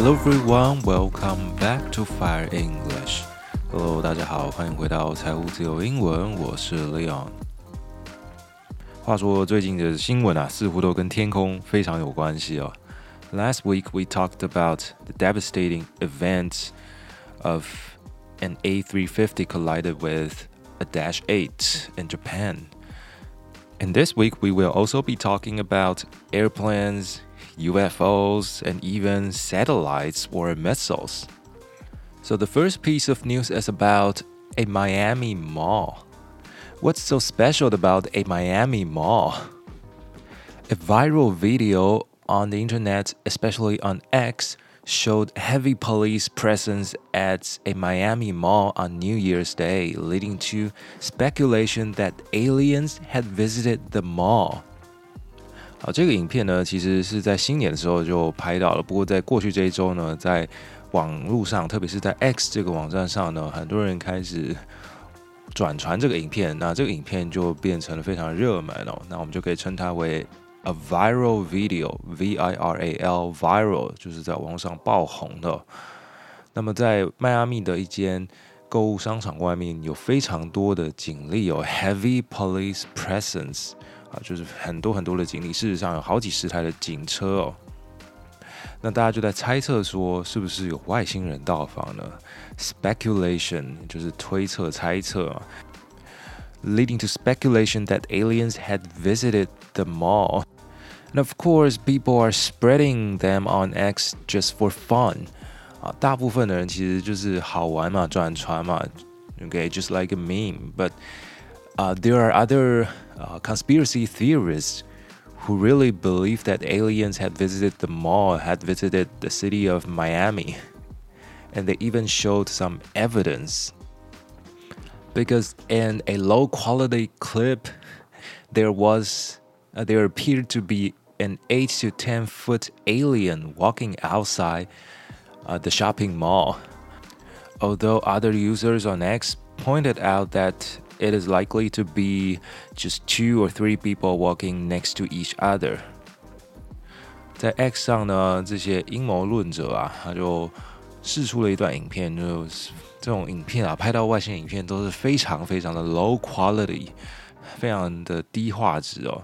Hello everyone, welcome back to Fire English. Hello，大家好，欢迎回到财务自由英文，我是 Leon。话说最近的新闻啊，似乎都跟天空非常有关系哦。Last week we talked about the devastating event of an A350 collided with a Dash 8 in Japan. And this week we will also be talking about airplanes, UFOs, and even satellites or missiles. So, the first piece of news is about a Miami mall. What's so special about a Miami mall? A viral video on the internet, especially on X, showed heavy police presence at a Miami mall on New Year's Day, leading to speculation that aliens had visited the mall. 好，这个影片呢，其实是在新年的时候就拍到了。不过，在过去这一周呢，在网络上，特别是在 X 这个网站上呢，很多人开始 转传这个影片。那这个影片就变成了非常热门哦。那我们就可以称它为 a viral video，V I R A L，viral 就是在网上爆红的。那么，在迈阿密的一间购物商场外面有非常多的警力，有 heavy police presence。啊，就是很多很多的警力，事实上有好几十台的警车哦。那大家就在猜测说，是不是有外星人到访呢？Speculation 就是推测、猜测啊，leading to speculation that aliens had visited the mall. And of course, people are spreading them on X just for fun. 啊，大部分的人其实就是好玩嘛，转传嘛。Okay, just like a meme, but uh, there are other uh, conspiracy theorists who really believe that aliens had visited the mall, had visited the city of Miami, and they even showed some evidence. Because in a low quality clip, there was uh, there appeared to be an 8 to 10 foot alien walking outside uh, the shopping mall. Although other users on X pointed out that it is likely to be just two or three people walking next to each other。在 X 上呢，这些阴谋论者啊，他就试出了一段影片，就是这种影片啊，拍到外星影片都是非常非常的 low quality，非常的低画质哦。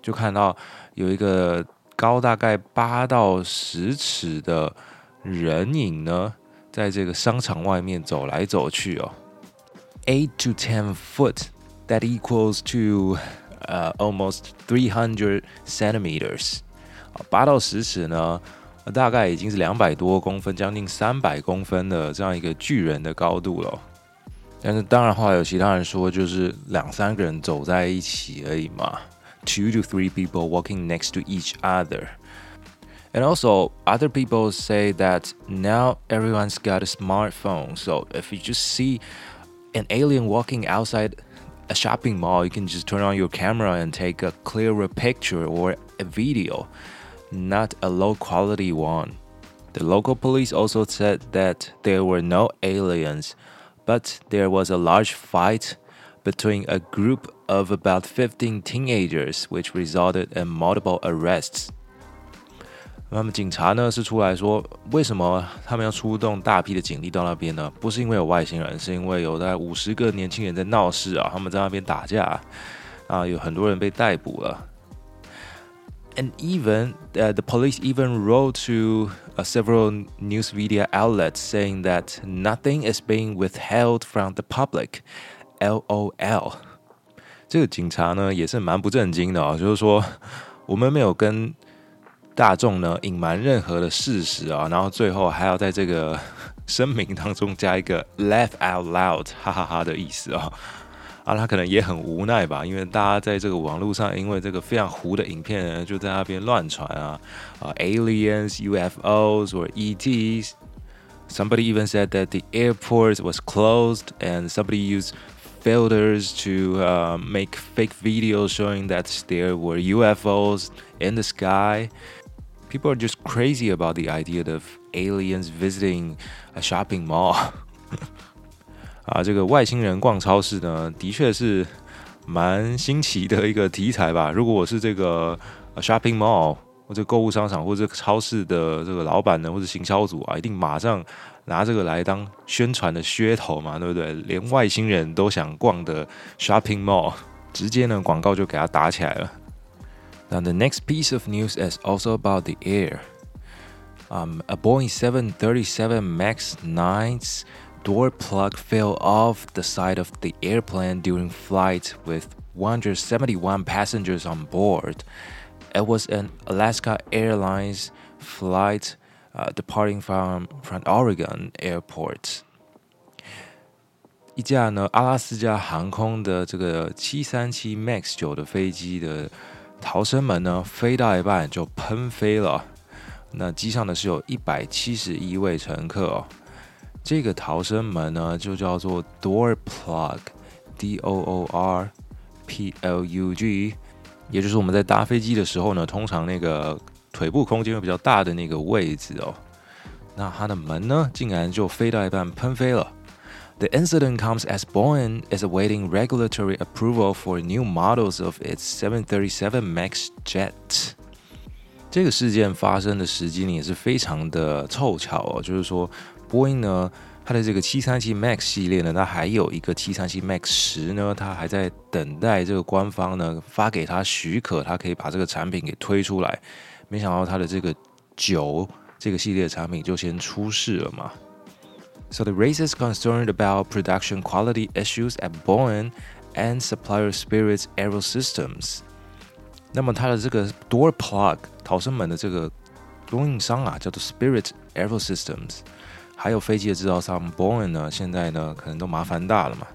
就看到有一个高大概八到十尺的人影呢，在这个商场外面走来走去哦。8 to 10 foot, that equals to uh, almost 300 centimeters. 八到十尺呢，大概已经是两百多公分，将近三百公分的这样一个巨人的高度了。但是当然，后来有其他人说，就是两三个人走在一起而已嘛，two to three people walking next to each other. And also, other people say that now everyone's got a smartphone. So if you just see an alien walking outside a shopping mall, you can just turn on your camera and take a clearer picture or a video, not a low quality one. The local police also said that there were no aliens, but there was a large fight between a group of about 15 teenagers, which resulted in multiple arrests. 那么警察呢是出来说，为什么他们要出动大批的警力到那边呢？不是因为有外星人，是因为有大概五十个年轻人在闹事啊，他们在那边打架啊，有很多人被逮捕了。And even uh, the police even wrote to uh, several news media outlets saying that nothing is being withheld from the public. LOL。这个警察呢也是蛮不正经的啊，就是说我们没有跟 大众呢隐瞒任何的事实啊，然后最后还要在这个声明当中加一个 laugh out loud，哈哈哈的意思啊，啊，他可能也很无奈吧，因为大家在这个网络上，因为这个非常糊的影片呢，就在那边乱传啊啊，aliens, UFOs or ETs. Somebody even said that the airport was closed, and somebody used filters to uh, make fake videos showing that there were UFOs in the sky People are just crazy about the idea of aliens visiting a shopping mall 啊，这个外星人逛超市呢，的确是蛮新奇的一个题材吧。如果我是这个 shopping mall，或者购物商场或者超市的这个老板呢，或者行销组啊，一定马上拿这个来当宣传的噱头嘛，对不对？连外星人都想逛的 shopping mall，直接呢广告就给它打起来了。Now the next piece of news is also about the air. Um, a Boeing 737 MAX 9's door plug fell off the side of the airplane during flight with 171 passengers on board. It was an Alaska Airlines flight uh, departing from from Oregon Airport. 一架呢阿拉斯加航空的这个七三七 MAX 九的飞机的 逃生门呢，飞到一半就喷飞了。那机上呢是有一百七十一位乘客哦。这个逃生门呢就叫做 door plug，D O O R P L U G。也就是我们在搭飞机的时候呢，通常那个腿部空间会比较大的那个位置哦，那它的门呢，竟然就飞到一半喷飞了。The incident comes as Boeing is awaiting regulatory approval for new models of its 737 MAX jet。这个事件发生的时机呢，也是非常的凑巧哦，就是说，波音呢。它的这个七三七 MAX 系列呢，它还有一个七三七 MAX 十呢，它还在等待这个官方呢发给他许可，它可以把这个产品给推出来。没想到它的这个九这个系列产品就先出事了嘛。So the race is concerned about production quality issues at Boeing and supplier Spirit's Aero Systems。那么它的这个 door plug 逃生门的这个供应商啊，叫做 Spirit Aero Systems。还有飞机的制造商 Boeing 呢，现在呢可能都麻烦大了嘛。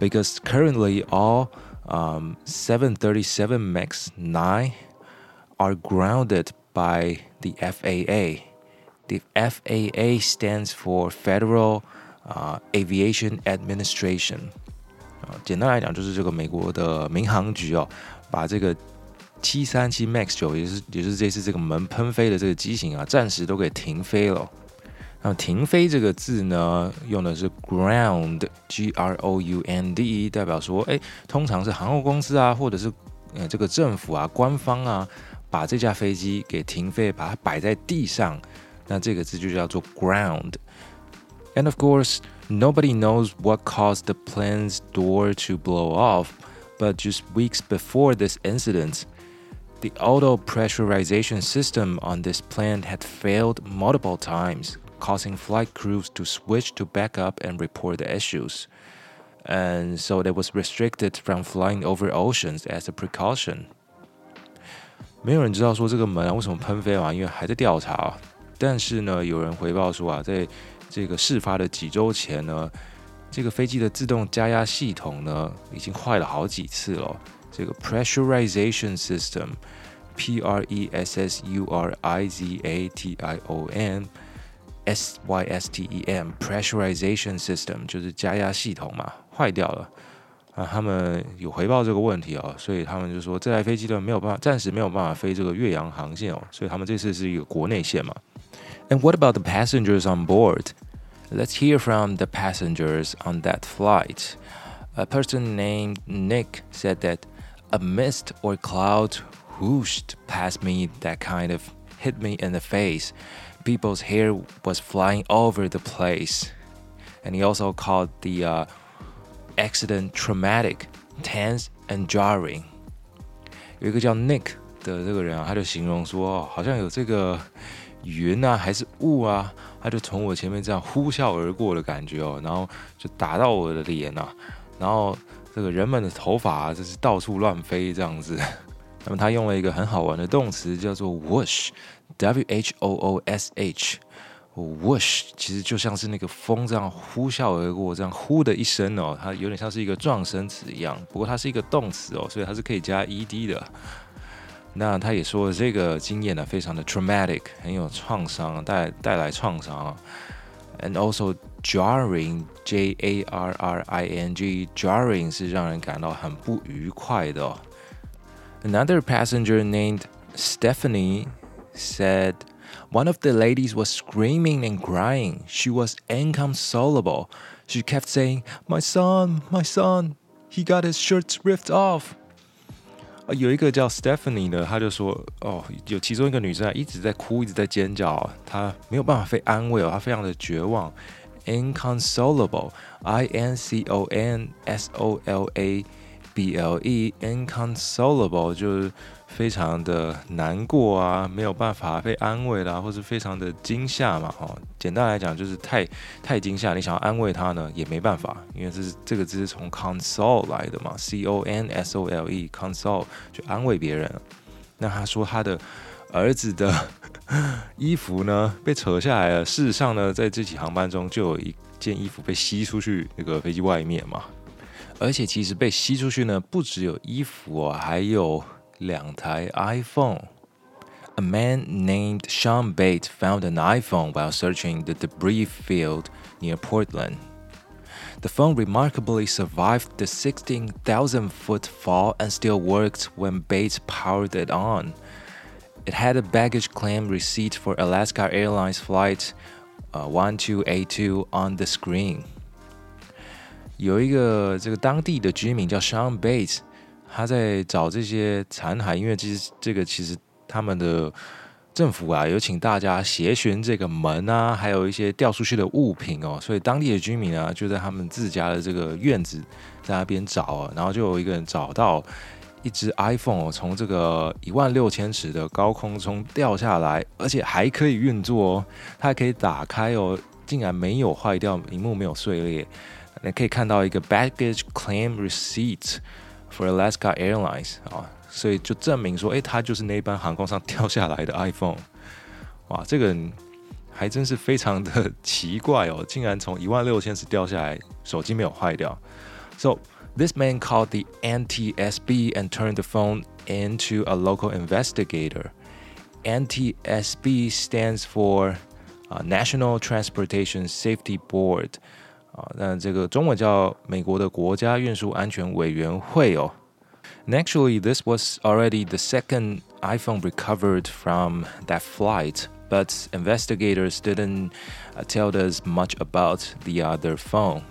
Because currently all um, 737 MAX 9 are grounded by the FAA. The FAA stands for Federal uh, Aviation Administration. 啊，简单来讲就是这个美国的民航局哦，把这个七三七 MAX 九，也是也是这次这个门喷飞的这个机型啊，暂时都给停飞了。那么停飞这个字呢，用的是 ground，G R O U N D，代表说，哎，通常是航空公司啊，或者是呃这个政府啊、官方啊，把这架飞机给停飞，把它摆在地上，那这个字就叫做 ground。And of course, nobody knows what caused the plane's door to blow off, but just weeks before this incident. The auto pressurization system on this plane had failed multiple times, causing flight crews to switch to backup and report the issues. And so they was restricted from flying over oceans as a precaution. 没有人知道说这个门啊为什么喷飞嘛，因为还在调查。 但是呢，有人回报说啊，在这个事发的几周前呢，这个飞机的自动加压系统呢已经坏了好几次了。这个 pressurization system，P R E S S U R I Z A T I O N。S Y S T E M pressurization system 就是加压系统嘛，坏掉了啊。他们有回报这个问题哦，所以他们就说这台飞机呢没有办法，暂时没有办法飞这个岳阳航线哦，所以他们这次是一个国内线嘛。And what about the passengers on board? Let's hear from the passengers on that flight. A person named Nick said that a mist or cloud whooshed past me that kind of hit me in the face people's hair was flying over the place. And he also called the uh, accident traumatic, tense, and jarring. 有一个叫 Nick 的这个人啊，他就形容说，好像有这个 云啊，还是雾啊，它就从我前面这样呼啸而过的感觉哦，然后就打到我的脸啊，然后这个人们的头发啊，就是到处乱飞这样子。那么他用了一个很好玩的动词，叫做 whoosh，W H O O S H，whoosh 其实就像是那个风这样呼啸而过，这样呼的一声哦，它有点像是一个撞声词一样。不过它是一个动词哦，所以它是可以加 ed 的。那他也说这个经验呢，非常的 traumatic，很有创伤，带带来创伤。And also jarring，J A R R I N G，jarring 是让人感到很不愉快的。Another passenger named Stephanie said one of the ladies was screaming and crying. She was inconsolable. She kept saying, My son, my son, he got his shirt ripped off. 有一个叫 Stephanie 的，她就说，哦，有其中一个女生啊，一直在哭，一直在尖叫，她没有办法被安慰哦，她非常的绝望，inconsolable，I N C O N S O L A B L E，inconsolable 就是。非常的难过啊，没有办法被安慰啦，或是非常的惊吓嘛，哦，简单来讲就是太太惊吓，你想要安慰他呢也没办法，因为这是这个字是从 console 来的嘛，C O N S O L E，console 就安慰别人。那他说他的儿子的 衣服呢被扯下来了，事实上呢，在这起航班中就有一件衣服被吸出去那个飞机外面嘛，而且其实被吸出去呢不只有衣服哦，还有。两台 iPhone. A man named Sean Bates found an iPhone while searching the debris field near Portland. The phone remarkably survived the 16,000 foot fall and still worked when Bates powered it on. It had a baggage claim receipt for Alaska Airlines flight uh, 1282 on the screen. 有一个这个当地的居民叫 Sean Bates， 他在找这些残骸，因为其实这个其实他们的政府啊，有请大家协寻这个门啊，还有一些掉出去的物品哦，所以当地的居民啊，就在他们自家的这个院子在那边找啊，然后就有一个人找到一只 iPhone 从这个一万六千尺的高空中掉下来，而且还可以运作哦，它还可以打开哦，竟然没有坏掉，屏幕没有碎裂，你可以看到一个 baggage claim receipt。For Alaska Airlines 啊，所以就证明说，哎，它就是那班航空上掉下来的 iPhone。哇，这个还真是非常的奇怪哦，竟然从一万六千尺掉下来，手机没有坏掉。So this man called the NTSB and turned the phone into a local investigator. NTSB stands for uh, National Transportation Safety Board. 啊，那这个中文叫美国的国家运输安全委员会哦。And actually, this was already the second iPhone recovered from that flight, but investigators didn't uh, tell us much about the other phone.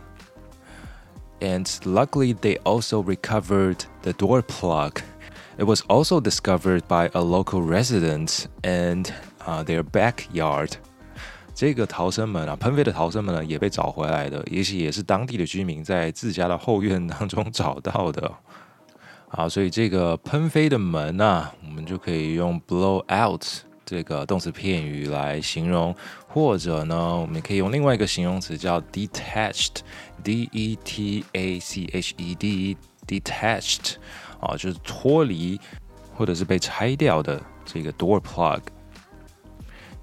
And luckily, they also recovered the door plug. It was also discovered by a local resident in uh, their backyard. 这个逃生门啊，喷飞的逃生门呢，也被找回来的，也许也是当地的居民在自家的后院当中找到的。啊，所以这个喷飞的门啊，我们就可以用 blow out 这个动词片语来形容，或者呢，我们可以用另外一个形容词叫 detached，d e t a c h e d，detached 啊，就是脱离或者是被拆掉的这个 door plug。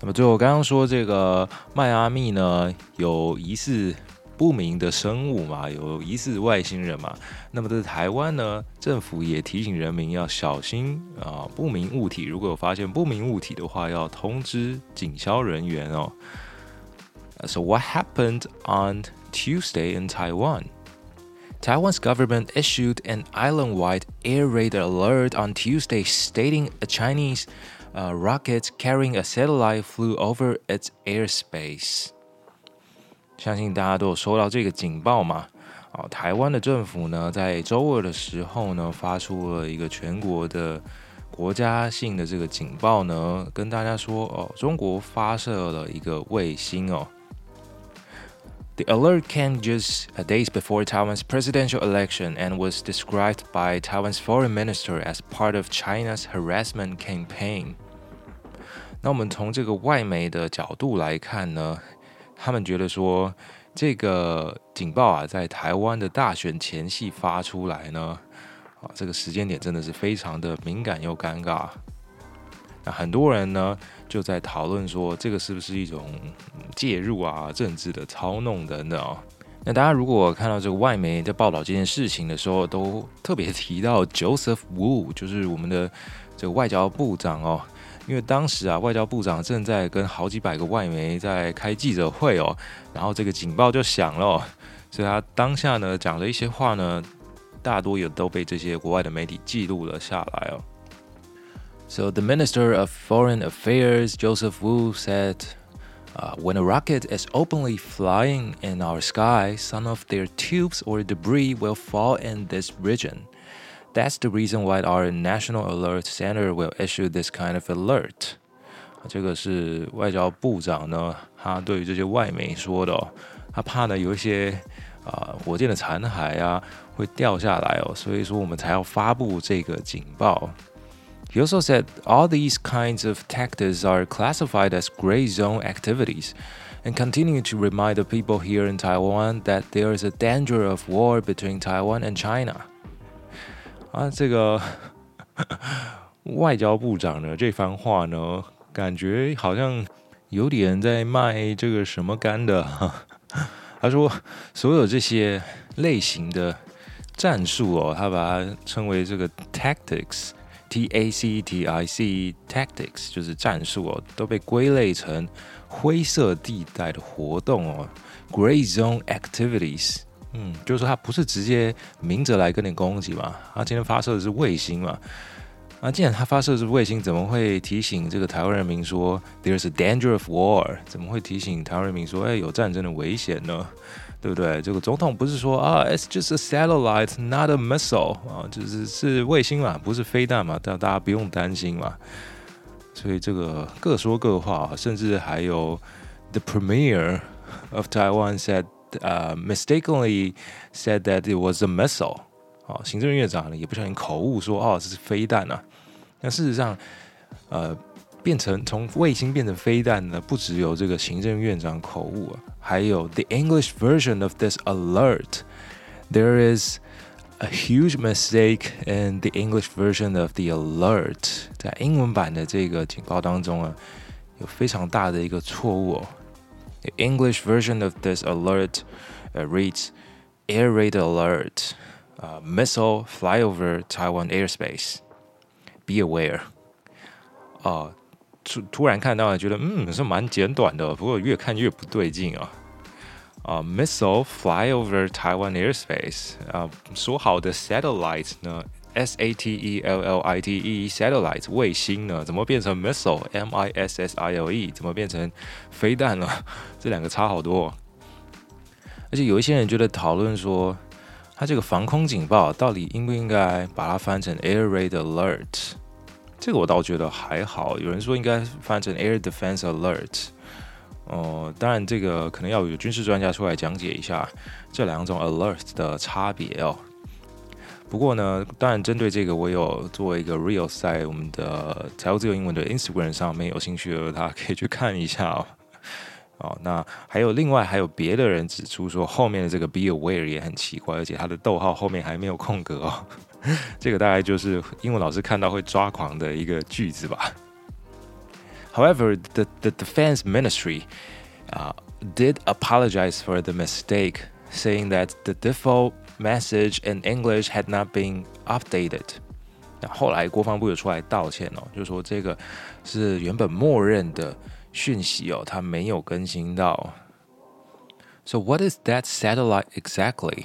那么最后刚刚说这个迈阿密呢，有疑似不明的生物嘛，有疑似外星人嘛。那么在台湾呢，政府也提醒人民要小心啊，不明物体。如果有发现不明物体的话，要通知警消人员哦。So what happened on Tuesday in Taiwan? Taiwan's government issued an island-wide air raid alert on Tuesday, stating a Chinese a rocket carrying a satellite flew over its airspace。相信大家都有收到这个警报嘛？哦，台湾的政府呢，在周二的时候呢，发出了一个全国的国家性的这个警报呢，跟大家说哦，中国发射了一个卫星哦。The alert came just days before Taiwan's presidential election and was described by Taiwan's foreign minister as part of China's harassment campaign. 那我们从这个外媒的角度来看呢，他们觉得说这个警报啊，在台湾的大选前夕发出来呢，啊，这个时间点真的是非常的敏感又尴尬。那很多人呢就在讨论说，这个是不是一种介入啊、政治的操弄等等哦。那大家如果看到这个外媒在报道这件事情的时候，都特别提到 Joseph Wu，就是我们的这个外交部长哦。因为当时啊，外交部长正在跟好几百个外媒在开记者会哦，然后这个警报就响了，所以他当下呢讲的一些话呢，大多也都被这些国外的媒体记录了下来哦。So the Minister of Foreign Affairs Joseph Wu said, uh, "When a rocket is openly flying in our sky, some of their tubes or debris will fall in this region." That's the reason why our National Alert Center will issue this kind of alert。这个是外交部长呢，他对于这些外媒说的哦，他怕呢有一些啊火箭的残骸啊会掉下来哦，所以说我们才要发布这个警报。 He also said all these kinds of tactics are classified as gray zone activities and continue to remind the people here in Taiwan that there is a danger of war between Taiwan and China. 啊，这个外交部长呢这番话呢，感觉好像有点在卖这个什么干的。他说，所有这些类型的战术哦，他把它称为这个 tactics。 T A C T I C tactics 就是战术哦，都被归类成灰色地带的活动哦，gray zone activities。嗯，就是说它不是直接明着来跟你攻击嘛，它今天发射的是卫星嘛。那既然它发射的是卫星，怎么会提醒这个台湾人民说 there's a danger of war？怎么会提醒台湾人民说，哎，有战争的危险呢？对不对？这个总统不是说啊，it's just a satellite, not a missile 啊，就是是卫星嘛，不是飞弹嘛，但大家不用担心嘛。所以这个各说各话，甚至还有 the premier of Taiwan said, uh, mistakenly said that it was a missile 啊，行政院长呢也不小心口误说哦这是飞弹啊。那事实上，呃。变成从卫星变成飞弹呢，不只有这个行政院长口误啊，还有 the English version of this alert. There is a huge mistake in the English version of the alert. 在英文版的这个警报当中啊，有非常大的一个错误哦。The English version of this alert uh, reads Air raid alert. Uh, missile fly over Taiwan airspace. Be aware. 啊、uh,， 突突然看到了，觉得嗯是蛮简短的，不过越看越不对劲啊！啊，missile fly over Taiwan airspace 啊，说好的 satellite 呢？S A T E L L I T E satellite 卫星呢？怎么变成 missile M I S S I L E？怎么变成飞弹了？这两个差好多。而且有一些人觉得讨论说，它这个防空警报到底应不应该把它翻成 air raid alert？这个我倒觉得还好，有人说应该翻译成 Air Defense Alert，哦，当然这个可能要有军事专家出来讲解一下这两种 alert 的差别哦。不过呢，当然针对这个，我有做一个 real 在我们的财务自由英文的 Instagram 上面，有兴趣的大家可以去看一下哦。哦，那还有另外还有别的人指出说，后面的这个 be aware 也很奇怪，而且它的逗号后面还没有空格哦。这个大概就是英文老师看到会抓狂的一个句子吧。However, the the defense ministry uh, did apologize for the mistake, saying that the default message in English had not been updated. 那后来国防部有出来道歉哦，就说这个是原本默认的讯息哦，它没有更新到。So what is that satellite exactly?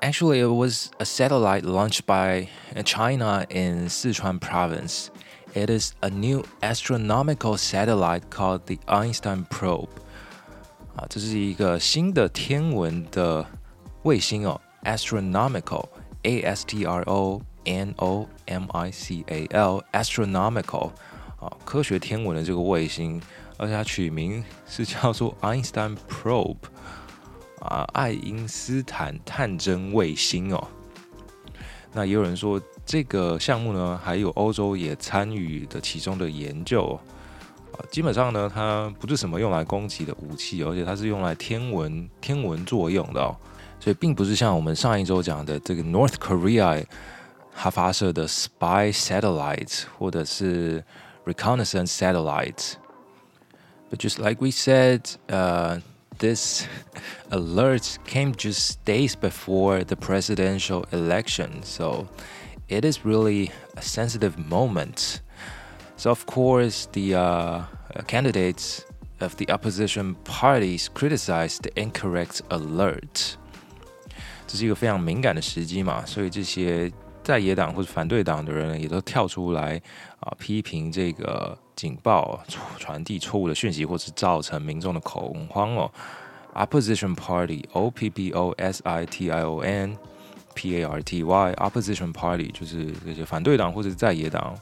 Actually, it was a satellite launched by China in Sichuan province. It is a new astronomical satellite called the Einstein probe. 啊，这是一个新的天文的卫星哦，astronomical，a s t r o n o m i c a l，astronomical 啊，科学天文的这个卫星，而且它取名是叫做 Einstein probe。 啊，爱因斯坦探针卫星哦，那也有人说这个项目呢，还有欧洲也参与的其中的研究啊。基本上呢，它不是什么用来攻击的武器，而且它是用来天文天文作用的哦，所以并不是像我们上一周讲的这个 North Korea 它发射的 spy satellites 或者是 reconnaissance satellite。But just like we said, uh. this alert came just days before the presidential election, so it is really a sensitive moment. So, of course, the uh, candidates of the opposition parties criticized the incorrect alert. 这是一个非常敏感的时机嘛，所以这些 在野党或者反对党的人也都跳出来啊，批评这个警报传递错误的讯息，或是造成民众的恐慌哦。Opposition Party O P P O S I T I O N P A R T Y Opposition Party，就是这些反对党或者在野党。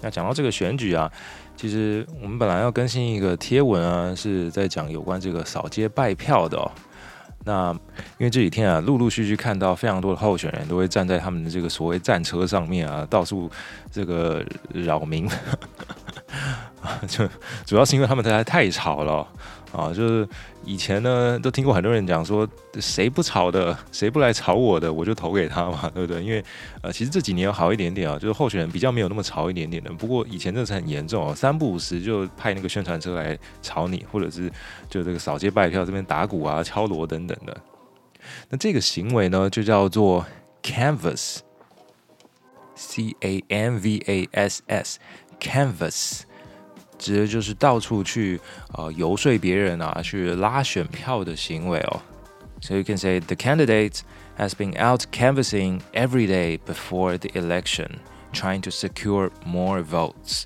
那讲到这个选举啊，其实我们本来要更新一个贴文啊，是在讲有关这个扫街拜票的。哦。那因为这几天啊，陆陆续续看到非常多的候选人都会站在他们的这个所谓战车上面啊，到处这个扰民，就主要是因为他们实在太吵了。啊，就是以前呢，都听过很多人讲说，谁不吵的，谁不来吵我的，我就投给他嘛，对不对？因为呃，其实这几年好一点点啊，就是候选人比较没有那么吵一点点的。不过以前真的是很严重哦，三不五时就派那个宣传车来吵你，或者是就这个扫街拜票这边打鼓啊、敲锣等等的。那这个行为呢，就叫做 canvas，c a n v a s s，canvas。指的就是到处去呃游说别人啊，去拉选票的行为哦。So you can say the candidate has been out canvassing every day before the election, trying to secure more votes.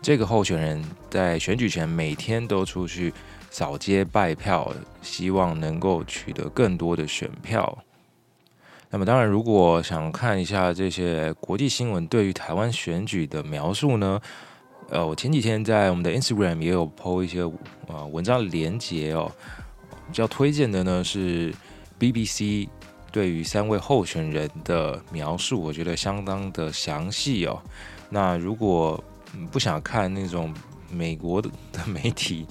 这个候选人在选举前每天都出去扫街拜票，希望能够取得更多的选票。那么当然，如果想看一下这些国际新闻对于台湾选举的描述呢？呃，我前几天在我们的 Instagram 也有 po 一些呃文章的连接哦，比较推荐的呢是 BBC 对于三位候选人的描述，我觉得相当的详细哦。那如果不想看那种美国的 媒体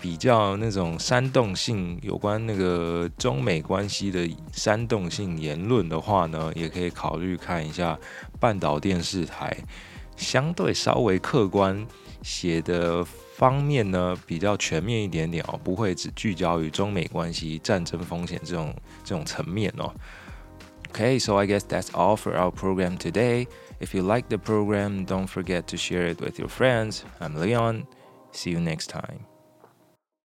比较那种煽动性有关那个中美关系的煽动性言论的话呢，也可以考虑看一下半岛电视台。相对稍微客观写的方面呢，比较全面一点点哦，不会只聚焦于中美关系、战争风险这种这种层面哦。Okay, so I guess that's all for our program today. If you like the program, don't forget to share it with your friends. I'm Leon. See you next time.